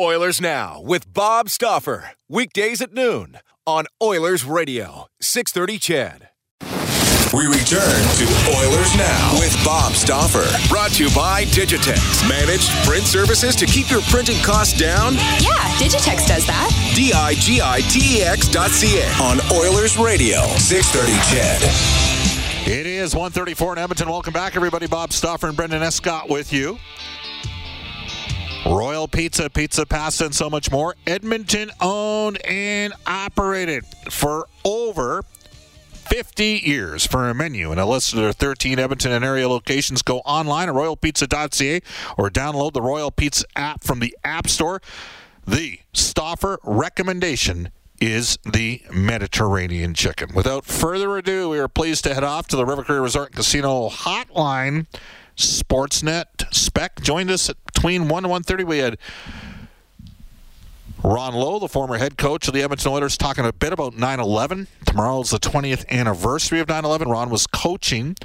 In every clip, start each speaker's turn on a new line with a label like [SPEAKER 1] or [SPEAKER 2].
[SPEAKER 1] Oilers Now with Bob Stauffer. Weekdays at noon on Oilers Radio, 630 CHED. We return to Oilers Now with Bob Stauffer. Brought to you by Digitex. Managed print services to keep your printing costs down?
[SPEAKER 2] Yeah, Digitex does that.
[SPEAKER 1] D-I-G-I-T-E-X dot C-A on Oilers Radio, 630 CHED.
[SPEAKER 3] It is 134 in Edmonton. Welcome back, everybody. Bob Stauffer and Brendan Escott with you. Royal Pizza, Pizza Pasta, and so much more. Edmonton owned and operated for over 50 years for a menu and a list of their 13 Edmonton and area locations. Go online at royalpizza.ca or download the Royal Pizza app from the App Store. The Stauffer recommendation is the Mediterranean chicken. Without further ado, we are pleased to head off to the River Cree Resort Casino hotline. Sportsnet Spec joined us at between 1 and 1.30. We had Ron Low, the former head coach of the Edmonton Oilers, talking a bit about 9-11. Tomorrow is the 20th anniversary of 9-11. Ron was coaching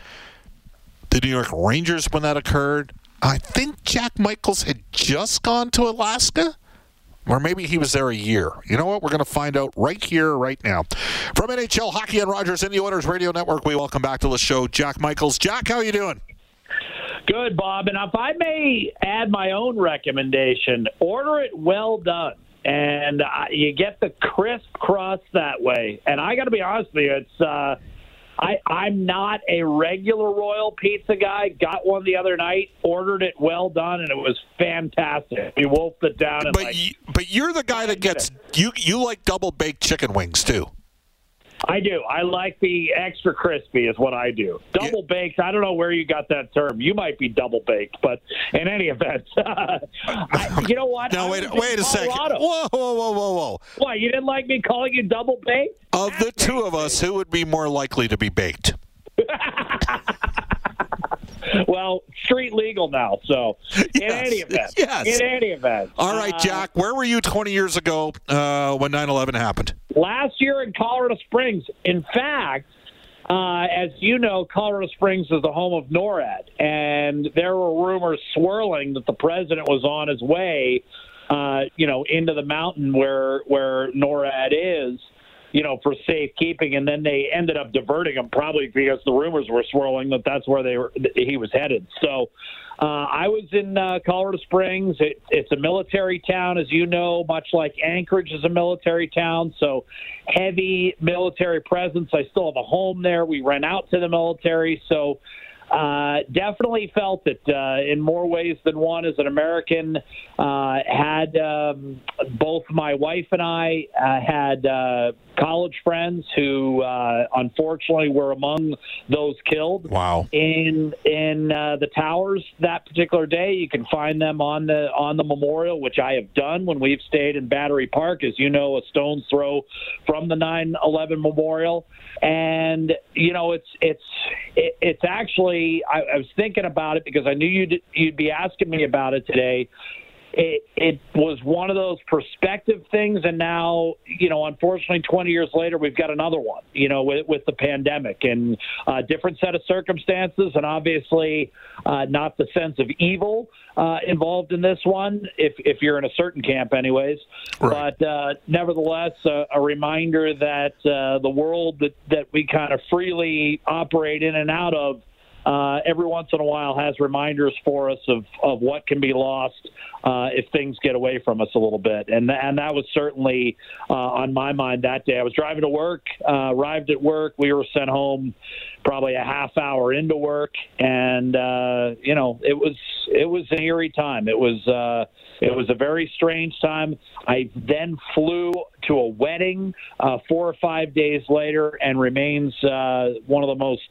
[SPEAKER 3] the New York Rangers when that occurred. I think Jack Michaels had just gone to Alaska. Or maybe he was there a year. You know what? We're going to find out right here, right now. From NHL Hockey and Rogers and the Oilers Radio Network, we welcome back to the show Jack Michaels. Jack, how are you doing?
[SPEAKER 4] Good, Bob. And if I may add my own recommendation, order it well done. And uh, you get the crisp crust that way. And I got to be honest with you, it's uh, I I'm not a regular Royal Pizza guy. Got one the other night, ordered it well done, and it was fantastic. We wolfed it down.
[SPEAKER 3] but
[SPEAKER 4] like,
[SPEAKER 3] you, but you're the guy that gets you you like double baked chicken wings too.
[SPEAKER 4] I do. I like the extra crispy, is what I do. Double yeah. baked. I don't know where you got that term. You might be double baked, but in any event, I, you know what?
[SPEAKER 3] No, wait, wait a second. Whoa, whoa, whoa, whoa, whoa!
[SPEAKER 4] Why you didn't like me calling you double baked?
[SPEAKER 3] Of the two of us, who would be more likely to be baked?
[SPEAKER 4] well, street legal now. So, in yes, any event,
[SPEAKER 3] yes.
[SPEAKER 4] in any event.
[SPEAKER 3] All right, uh, Jack, where were you 20 years ago uh, when 9 11 happened?
[SPEAKER 4] Last year in Colorado Springs. In fact, uh, as you know, Colorado Springs is the home of NORAD, and there were rumors swirling that the president was on his way, uh, you know, into the mountain where where NORAD is you know, for safekeeping, and then they ended up diverting him probably because the rumors were swirling that that's where they were he was headed. So uh, I was in uh, Colorado Springs. It, it's a military town, as you know, much like Anchorage is a military town. So heavy military presence. I still have a home there. We rent out to the military. So uh, definitely felt it uh, in more ways than one as an American. Uh, had um, both my wife and I uh, had uh, college friends who uh, unfortunately were among those killed.
[SPEAKER 3] Wow!
[SPEAKER 4] In in the towers that particular day, you can find them on the on the memorial, which I have done when we've stayed in Battery Park, as you know, a stone's throw from the 9/11 memorial. And you know, it's it's it's actually I, I was thinking about it because I knew you'd you'd be asking me about it today it, it was one of those perspective things, and now, you know, unfortunately, 20 years later, we've got another one, you know, with, with the pandemic and a different set of circumstances, and obviously uh, not the sense of evil uh, involved in this one, if, if you're in a certain camp, anyways. Right. But uh, nevertheless, a reminder that uh, the world that, that we kind of freely operate in and out of uh, every once in a while has reminders for us of, of what can be lost uh, if things get away from us a little bit. And, and that was certainly uh, on my mind that day. I was driving to work, uh, arrived at work. We were sent home probably a half hour into work. And, uh, you know, it was, it was an eerie time. It was, uh, it was a very strange time. I then flew to a wedding uh, four or five days later and remains uh, one of the most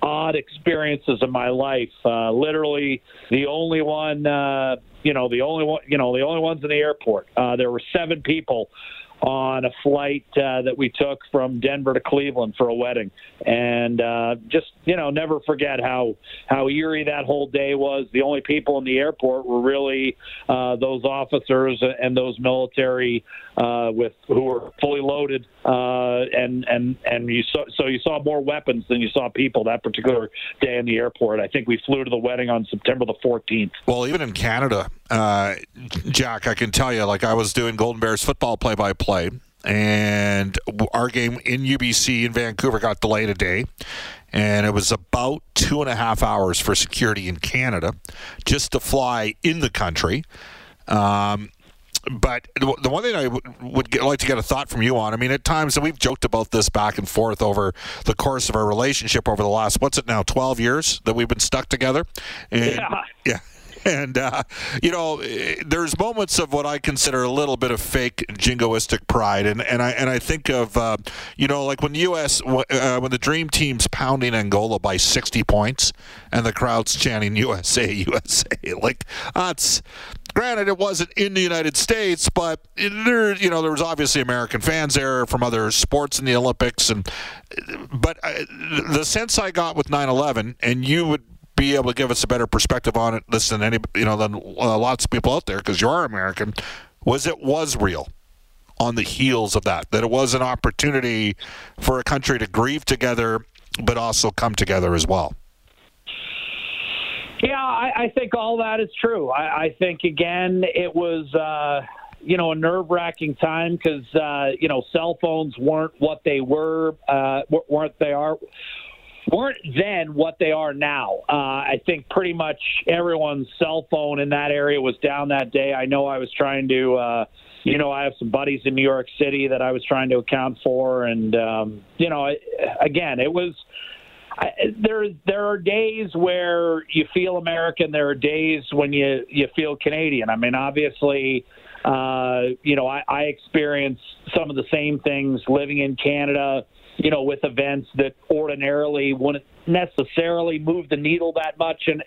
[SPEAKER 4] odd experiences of my life. Uh, literally, the only one, uh, you know, the only one, you know, the only ones in the airport. Uh, there were seven people on a flight uh, that we took from Denver to Cleveland for a wedding, and uh, just you know never forget how how eerie that whole day was. The only people in the airport were really uh, those officers and those military uh, with who were fully loaded, uh, and and and you saw so you saw more weapons than you saw people that particular day in the airport. I think we flew to the wedding on September the 14th.
[SPEAKER 3] Well, even in Canada, uh, Jack, I can tell you, like I was doing Golden Bears football play by play, and our game in UBC in Vancouver got delayed a day. And it was about two and a half hours for security in Canada just to fly in the country. Um, but the one thing I would get, like to get a thought from you on, I mean, at times, and we've joked about this back and forth over the course of our relationship over the last, what's it now, 12 years that we've been stuck together?
[SPEAKER 4] And, yeah.
[SPEAKER 3] Yeah and uh, you know, there's moments of what I consider a little bit of fake jingoistic pride, and, and I and I think of uh, you know, like when the U.S. Uh, when the Dream Team's pounding Angola by 60 points, and the crowd's chanting USA, USA, like that's. Granted, it wasn't in the United States, but there, you know, there was obviously American fans there from other sports in the Olympics, and but I, uh, the sense I got with 9/11, and you would be able to give us a better perspective on it, listen, any you know, than uh, lots of people out there because you are American. Was it was real on the heels of that? That it was an opportunity for a country to grieve together, but also come together as well.
[SPEAKER 4] Yeah, I, I think all that is true. I, I think again, it was. Uh, you know, a nerve wracking time because, uh, you know, cell phones weren't what they were, uh, weren't they are weren't then what they are now. Uh, I think pretty much everyone's cell phone in that area was down that day. I know I was trying to, uh, you know, I have some buddies in New York City that I was trying to account for, and um, you know, I, again, it was. There, there are days where you feel American. There are days when you you feel Canadian. I mean, obviously, uh, you know, I, I experience some of the same things living in Canada you know, with events that ordinarily wouldn't necessarily move the needle that much in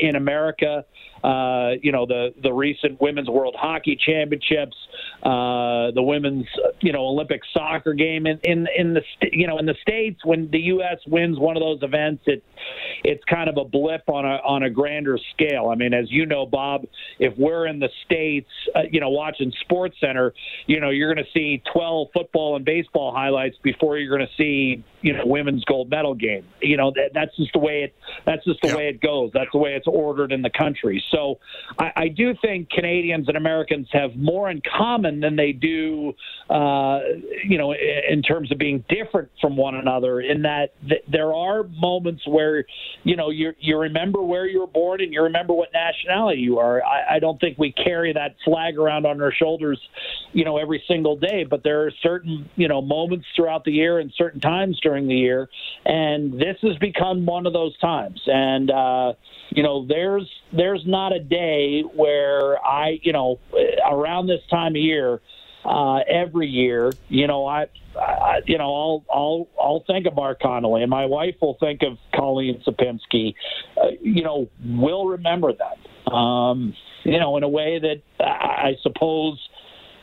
[SPEAKER 4] in America. Uh, you know, the the recent Women's World Hockey Championships, uh, the women's you know Olympic soccer game in in in the you know in the states when the U.S. wins one of those events, it it's kind of a blip on a on a grander scale. I mean, as you know, Bob, if we're in the states, uh, you know, watching Sports Center, you know, you're going to see 12 football and baseball highlights before you're going to see you know women's gold medal game. You know, that, that's just the way it that's just the way it goes. That's the way it's ordered in the country. So I, I do think Canadians and Americans have more in common than they do, uh, you know, in terms of being different from one another. In that th- there are moments where you know you you remember where you were born and you remember what nationality you are. I, I don't think we carry that flag around on our shoulders, you know, every single day. But there are certain you know moments throughout the year and certain times during the year, and this has become one of those times. And uh, you know, there's there's not a day where I you know around this time of year uh, every year. You know, I, I, you know, I'll I'll I'll think of Mark Connolly, and my wife will think of Colleen Sapinski. Uh, you know, we'll remember that. Um, you know, in a way that I suppose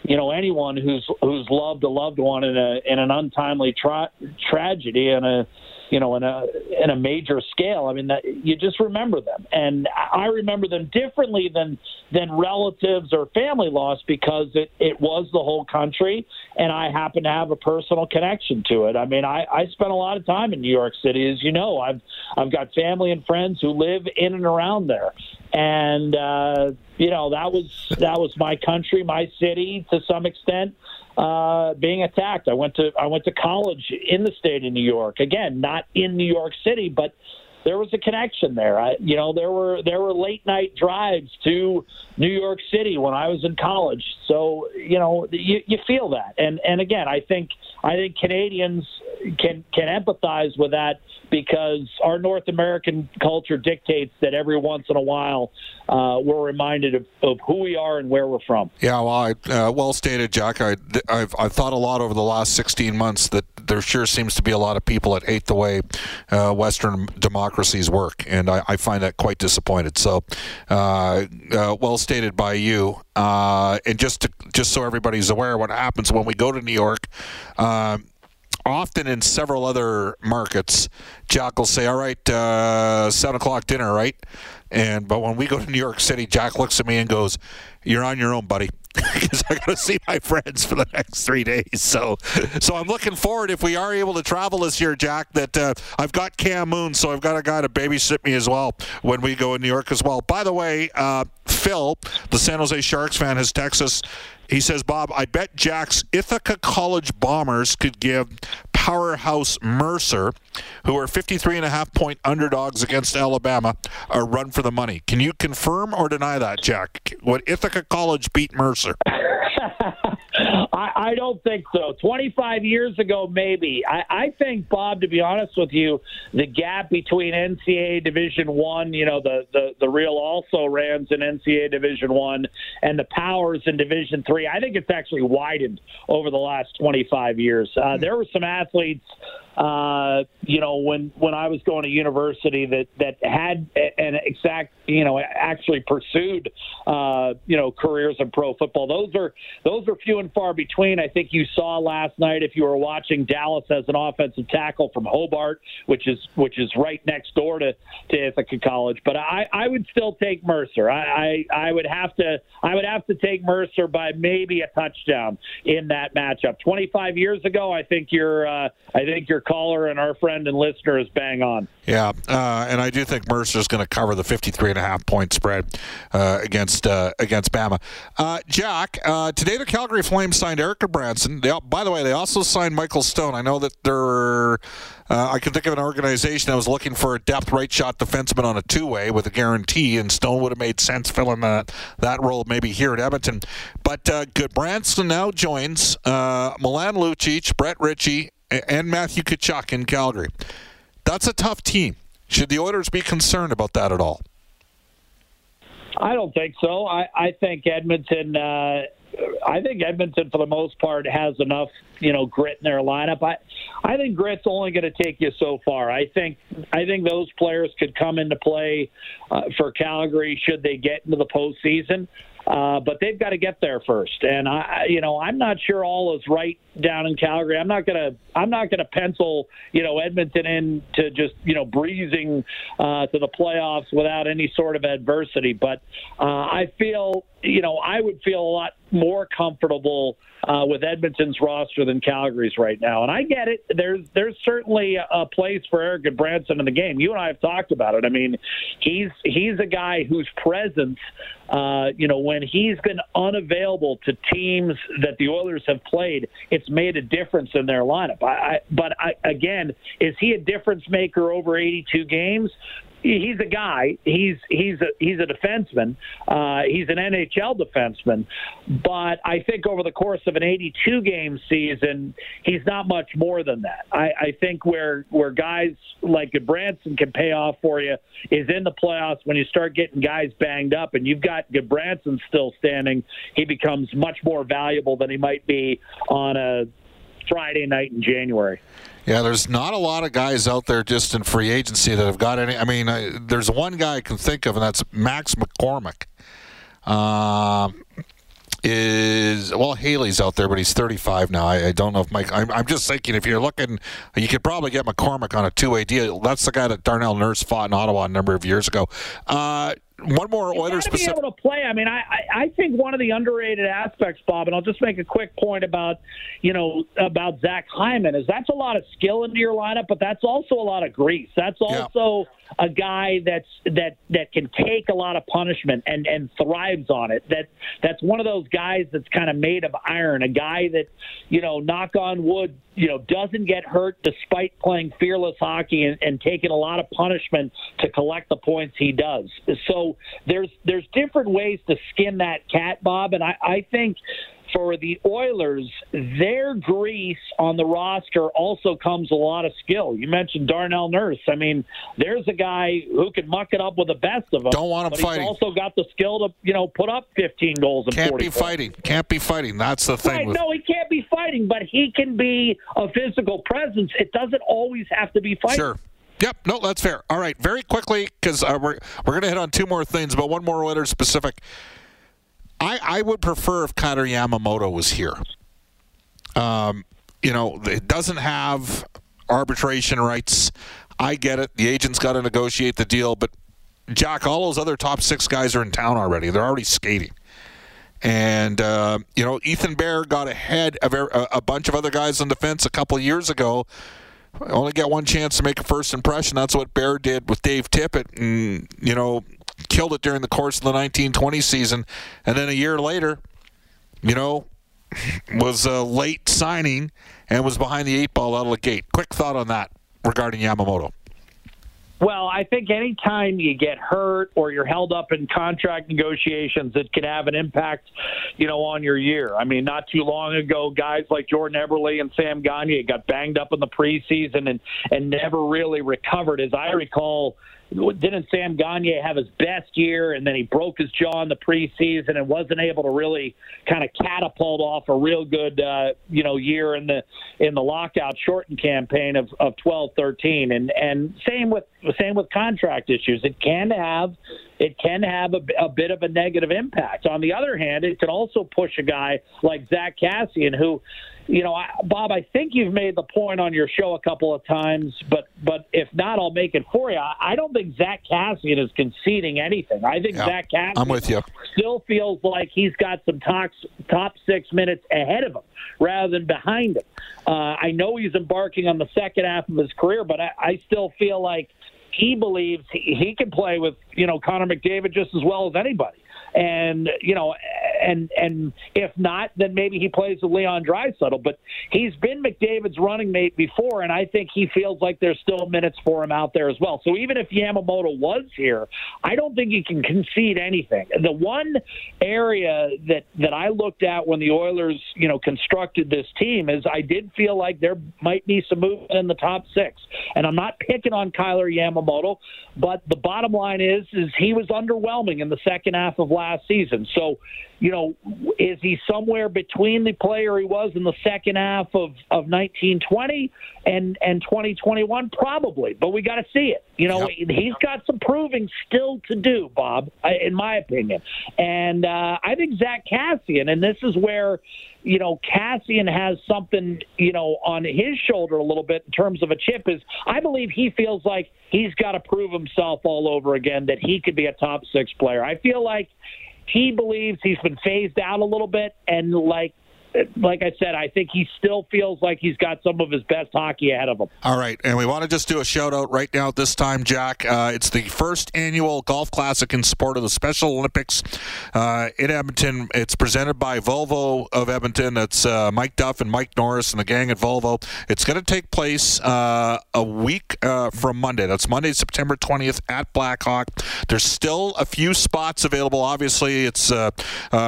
[SPEAKER 4] you know anyone who's who's loved a loved one in a in an untimely tra- tragedy and a you know, in a in a major scale. I mean, that, you just remember them, and I remember them differently than than relatives or family loss because it it was the whole country, and I happen to have a personal connection to it. I mean, I I spent a lot of time in New York City, as you know. I've I've got family and friends who live in and around there, and uh, you know that was that was my country, my city to some extent uh, being attacked. I went to I went to college in the state of New York. Again, not in New York City, but there was a connection there. I, you know, there were there were late night drives to New York City when I was in college. So you know, you, you feel that. And and again, I think I think Canadians can can empathize with that because our North American culture dictates that every once in a while uh, we're reminded of, of who we are and where we're from.
[SPEAKER 3] Yeah, well, I, uh, well stated, Jack. I, have I've thought a lot over the last 16 months that there sure seems to be a lot of people that hate the way uh, Western democracies work, and I, I, find that quite disappointed. So, uh, uh, well stated by you. Uh, and just to, just so everybody's aware, what happens when we go to New York. Um, often in several other markets, Jack will say, "All right, uh, seven o'clock dinner, right?" And but when we go to New York City, Jack looks at me and goes, "You're on your own, buddy." Because I got to see my friends for the next three days. So, so I'm looking forward if we are able to travel this year, Jack. That uh, I've got Cam Moon, so I've got a guy to babysit me as well when we go in New York as well. By the way, uh, Phil, the San Jose Sharks fan, has texted us. He says, Bob, I bet Jack's Ithaca College Bombers could give powerhouse Mercer, who are 53 and a half point underdogs against Alabama, a run for the money. Can you confirm or deny that, Jack? Would Ithaca College beat Mercer?
[SPEAKER 4] I, I don't think so. 25 years ago, maybe. I, I think, Bob, to be honest with you, the gap between NCAA Division One, you know, the, the the real also rans in NCAA Division One, and the powers in Division Three, I think it's actually widened over the last 25 years. Uh, there were some athletes uh, you know, when when I was going to university that that had an exact, you know, actually pursued, uh, you know, careers in pro football. Those are those are few and far between. I think you saw last night if you were watching Dallas as an offensive tackle from Hobart, which is which is right next door to to Ithaca College. But I I would still take Mercer. I I, I would have to I would have to take Mercer by maybe a touchdown in that matchup. 25 years ago, I think you're uh, I think you're caller and our friend and listener is bang on.
[SPEAKER 3] Yeah, uh, and I do think Mercer is going to cover the 53 and a half point spread uh, against uh, against Bama. Uh, Jack, uh, today the Calgary Flames signed Erik Branson. They, by the way, they also signed Michael Stone. I know that there. Uh, I can think of an organization that was looking for a depth right shot defenseman on a two way with a guarantee, and Stone would have made sense filling that that role maybe here at Edmonton. But uh, Gudbranson now joins Milan Lucic, Brett Ritchie, and Matthew Tkachuk in Calgary. That's a tough team. Should the Oilers be concerned about that at all?
[SPEAKER 4] I don't think so. I, I think Edmonton. Uh, I think Edmonton, for the most part, has enough, you know, grit in their lineup. I, I think grit's only going to take you so far. I think, I think those players could come into play uh, for Calgary should they get into the postseason. Uh, but they've got to get there first. And I, you know, I'm not sure all is right down in Calgary. I'm not gonna, I'm not gonna pencil, you know, Edmonton in to just, you know, breezing uh, to the playoffs without any sort of adversity. But uh, I feel, you know, I would feel a lot more comfortable uh, with Edmonton's roster than Calgary's right now. And I get it. There's there's certainly a place for Erik Gudbranson in the game. You and I have talked about it. I mean, he's he's a guy whose presence, uh, you know, when he's been unavailable to teams that the Oilers have played, it's made a difference in their lineup. I, I, but I, again, is he a difference maker over 82 games? He's a guy. He's he's a he's a defenseman. Uh, he's an NHL defenseman, but I think over the course of an 82 game season, he's not much more than that. I, I think where where guys like Branson can pay off for you is in the playoffs when you start getting guys banged up, and you've got Branson still standing. He becomes much more valuable than he might be on a Friday night in January.
[SPEAKER 3] Yeah, there's not a lot of guys out there just in free agency that have got any. I mean, I, there's one guy I can think of, and that's Max McCormick. Uh, is well Haley's out there, but he's 35 now. I, I don't know if Mike. I'm, I'm, just thinking if you're looking, you could probably get McCormick on a two-way deal. That's the guy that Darnell Nurse fought in Ottawa a number of years ago. Uh, one more Oilers specific.
[SPEAKER 4] Be able to play. I mean, I, I think one of the underrated aspects, Bob, and I'll just make a quick point about you know about Zach Hyman is that's a lot of skill into your lineup, but that's also a lot of grease. That's also yeah. a guy that's that that can take a lot of punishment and and thrives on it. That that's one of those guys that's kind of made of iron. A guy that you know, knock on wood, you know, doesn't get hurt despite playing fearless hockey and, and taking a lot of punishment to collect the points he does. So there's there's different ways to skin that cat, Bob, and I, I think for the Oilers, their grease on the roster also comes a lot of skill. You mentioned Darnell Nurse. I mean, there's a guy who can muck it up with the best of them.
[SPEAKER 3] Don't want him
[SPEAKER 4] but
[SPEAKER 3] fighting.
[SPEAKER 4] He's also got the skill to you know put up 15 goals and
[SPEAKER 3] can't
[SPEAKER 4] 40
[SPEAKER 3] be fighting. Can't be fighting. That's the thing.
[SPEAKER 4] Right,
[SPEAKER 3] with...
[SPEAKER 4] No, he can't be fighting, but he can be a physical presence. It doesn't always have to be fighting.
[SPEAKER 3] Sure. Yep, no, that's fair. All right, very quickly because uh, we're we're to hit on two more things, but one more letter specific. I, I would prefer if Kailer Yamamoto was here. Um, you know, it doesn't have arbitration rights. I get it. The agent's got to negotiate the deal, but Jack, all those other top six guys are in town already. They're already skating. And, uh, you know, Ethan Bear got ahead of a, bunch of other guys on defense a couple years ago. Only got one chance to make a first impression. That's what Bear did with Dave Tippett. And, you know, killed it during the course of the 1920 season, and then a year later, you know, was a late signing and was behind the eight ball out of the gate. Quick thought on that regarding Yamamoto.
[SPEAKER 4] Well, I think anytime you get hurt or you're held up in contract negotiations, it can have an impact, you know, on your year. I mean, not too long ago, guys like Jordan Eberle and Sam Gagne got banged up in the preseason and and never really recovered. As I recall, didn't Sam Gagne have his best year and then he broke his jaw in the preseason and wasn't able to really kind of catapult off a real good uh, you know year in the in the lockout shortened campaign of of 12 13 and and same with same with contract issues. It can have it can have a, a bit of a negative impact on the other hand it can also push a guy like Zack Kassian, who you know, I, Bob, I think you've made the point on your show a couple of times, but but if not, I'll make it for you. I don't think Zack Kassian is conceding anything. I think yeah, Zack Kassian
[SPEAKER 3] I'm with you.
[SPEAKER 4] still feels like he's got some top top six minutes ahead of him rather than behind him. Uh, I know he's embarking on the second half of his career, but I, I still feel like he believes he, he can play with you know Connor McDavid just as well as anybody and you know, and and if not, then maybe he plays with Leon Draisaitl. But he's been McDavid's running mate before, and I think he feels like there's still minutes for him out there as well. So even if Yamamoto was here, I don't think he can concede anything. The one area that that I looked at when the Oilers, you know, constructed this team is I did feel like there might be some movement in the top six, and I'm not picking on Kailer Yamamoto, but the bottom line is is he was underwhelming in the second half of last last season. So, you know, is he somewhere between the player he was in the second half of, of 1920 and, and 2021? Probably, but we got to see it. You know, yep. he's got some proving still to do, Bob, in my opinion. And uh, I think Zack Kassian, and this is where, you know, Kassian has something, you know, on his shoulder a little bit in terms of a chip is I believe he feels like he's got to prove himself all over again that he could be a top six player. I feel like he believes he's been phased out a little bit and like like I said, I think he still feels like he's got some of his best hockey ahead of him.
[SPEAKER 3] All right, and we want to just do a shout out right now at this time, Jack. Uh, it's the first annual golf classic in support of the Special Olympics uh, in Edmonton. It's presented by Volvo of Edmonton. That's uh, Mike Duff and Mike Norris and the gang at Volvo. It's going to take place uh, a week uh, from Monday. That's Monday, September 20th at Blackhawk. There's still a few spots available. Obviously, it's uh,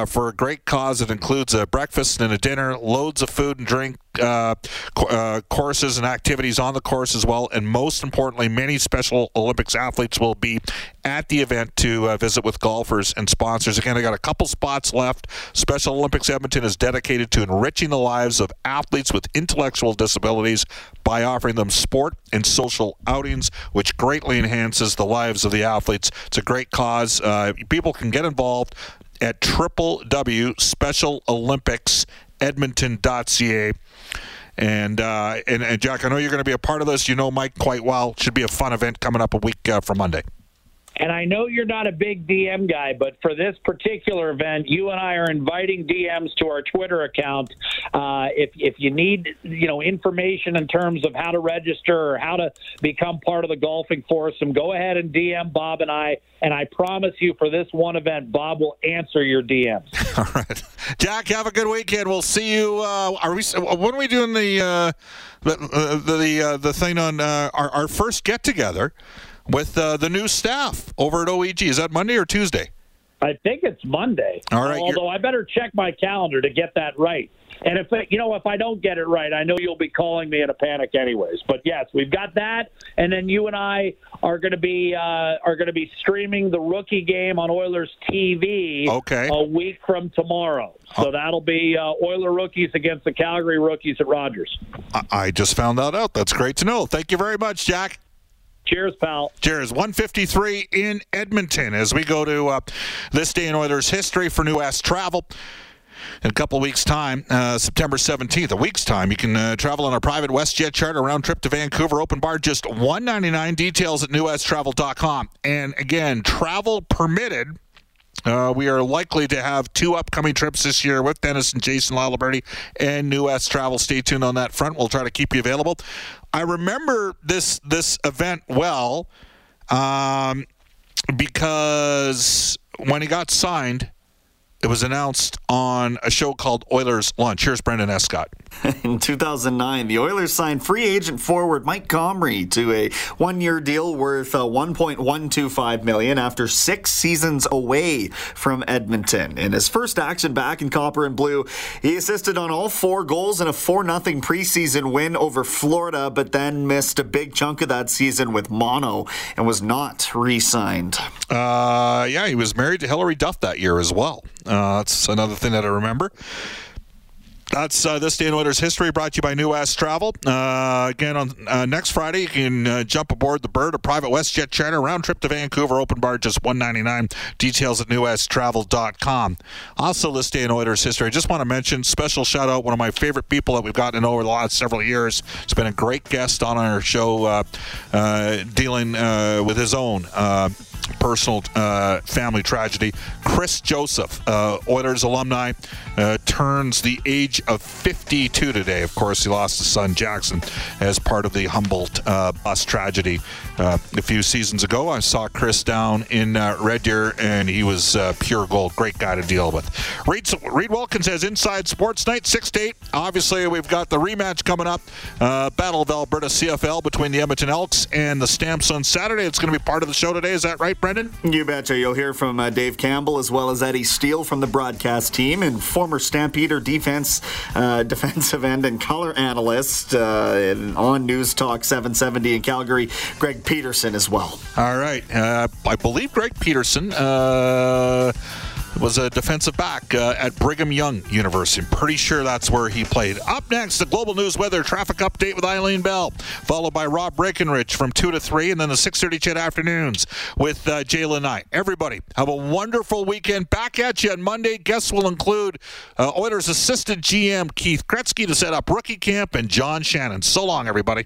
[SPEAKER 3] for a great cause. It includes a breakfast and a dinner, loads of food and drink, uh, uh, courses and activities on the course as well. And most importantly, many Special Olympics athletes will be at the event to uh, visit with golfers and sponsors. Again, I got a couple spots left. Special Olympics Edmonton is dedicated to enriching the lives of athletes with intellectual disabilities by offering them sport and social outings, which greatly enhances the lives of the athletes. It's a great cause. Uh, people can get involved at www.specialolympics.edmonton.ca. And, uh, and and Jack, I know you're going to be a part of this. You know Mike quite well. Should be a fun event coming up a week uh, from Monday.
[SPEAKER 4] And I know you're not a big DM guy, but for this particular event, you and I are inviting DMs to our Twitter account. Uh, if if you need you know information in terms of how to register or how to become part of the golfing foursome, go ahead and DM Bob and I. And I promise you, for this one event, Bob will answer your DMs.
[SPEAKER 3] All right, Jack. Have a good weekend. We'll see you. Uh, are we? When are we doing the uh, the uh, the, uh, the thing on uh, our, our first get together? With uh, the new staff over at OEG. Is that Monday or Tuesday?
[SPEAKER 4] I think it's Monday.
[SPEAKER 3] All right.
[SPEAKER 4] Although I better check my calendar to get that right. And if you know if I don't get it right, I know you'll be calling me in a panic anyways. But yes, we've got that, and then you and I are going to be uh, are going to be streaming the rookie game on Oilers TV.
[SPEAKER 3] Okay.
[SPEAKER 4] A week from tomorrow, so oh. that'll be uh, Oiler rookies against the Calgary rookies at Rogers.
[SPEAKER 3] I just found that out. That's great to know. Thank you very much, Jack.
[SPEAKER 4] Cheers, pal.
[SPEAKER 3] Cheers. 153 in Edmonton as we go to uh, this day in Oilers history for New West Travel. In a couple weeks' time, uh, September 17th, a week's time, you can uh, travel on a private WestJet charter round trip to Vancouver, open bar just 199 Details at newwesttravel.com. And again, travel permitted uh, we are likely to have two upcoming trips this year with Dennis and Jason Laliberty and New West Travel. Stay tuned on that front. We'll try to keep you available. I remember this this event well um, because when he got signed, it was announced on a show called Oilers Lunch. Here's Brendan Escott.
[SPEAKER 5] In 2009, the Oilers signed free agent forward Mike Comrie to a one-year deal worth uh, 1.125 million after six seasons away from Edmonton. In his first action back in Copper and Blue, he assisted on all four goals in a 4-0 preseason win over Florida, but then missed a big chunk of that season with mono and was not re-signed.
[SPEAKER 3] Uh, yeah, he was married to Hilary Duff that year as well. Uh, that's another thing that I remember. That's uh, this day in Oilers history brought to you by New West Travel. Uh, again, on uh, next Friday, you can uh, jump aboard the Bird, a private WestJet charter, round trip to Vancouver, open bar just one ninety nine. Details at newwesttravel.com. Also, this day in Oilers history, I just want to mention special shout out one of my favorite people that we've gotten over the last several years. It's been a great guest on our show, uh, uh, dealing with his own personal uh, family tragedy. Chris Joseph, uh, Oilers alumni, uh, turns the age of 52 today. Of course, he lost his son Jackson as part of the Humboldt uh, bus tragedy uh, a few seasons ago. I saw Chris down in uh, Red Deer, and he was pure gold. Great guy to deal with. Reed, Reid Wilkins has Inside Sports Night, 6 to 8. Obviously, we've got the rematch coming up. Battle of Alberta CFL between the Edmonton Elks and the Stamps on Saturday. It's going to be part of the show today. Is that right, Brendan?
[SPEAKER 5] You betcha. You'll hear from uh, Dave Campbell as well as Eddie Steele from the broadcast team and former Stampeder defense uh, defensive end and color analyst uh, on News Talk 770 in Calgary, Greg Peterson as well.
[SPEAKER 3] All right. Uh, I believe Greg Peterson uh, was a defensive back uh, at Brigham Young University. I'm pretty sure that's where he played. Up next, the Global News Weather Traffic Update with Eileen Bell, followed by Rob Breckenridge from 2 to 3, and then the 6.30 CHED Afternoons with uh, Jalen Knight. Everybody, have a wonderful weekend. Back at you on Monday. Guests will include uh, Oilers assistant GM Keith Gretzky to set up rookie camp and John Shannon. So long, everybody.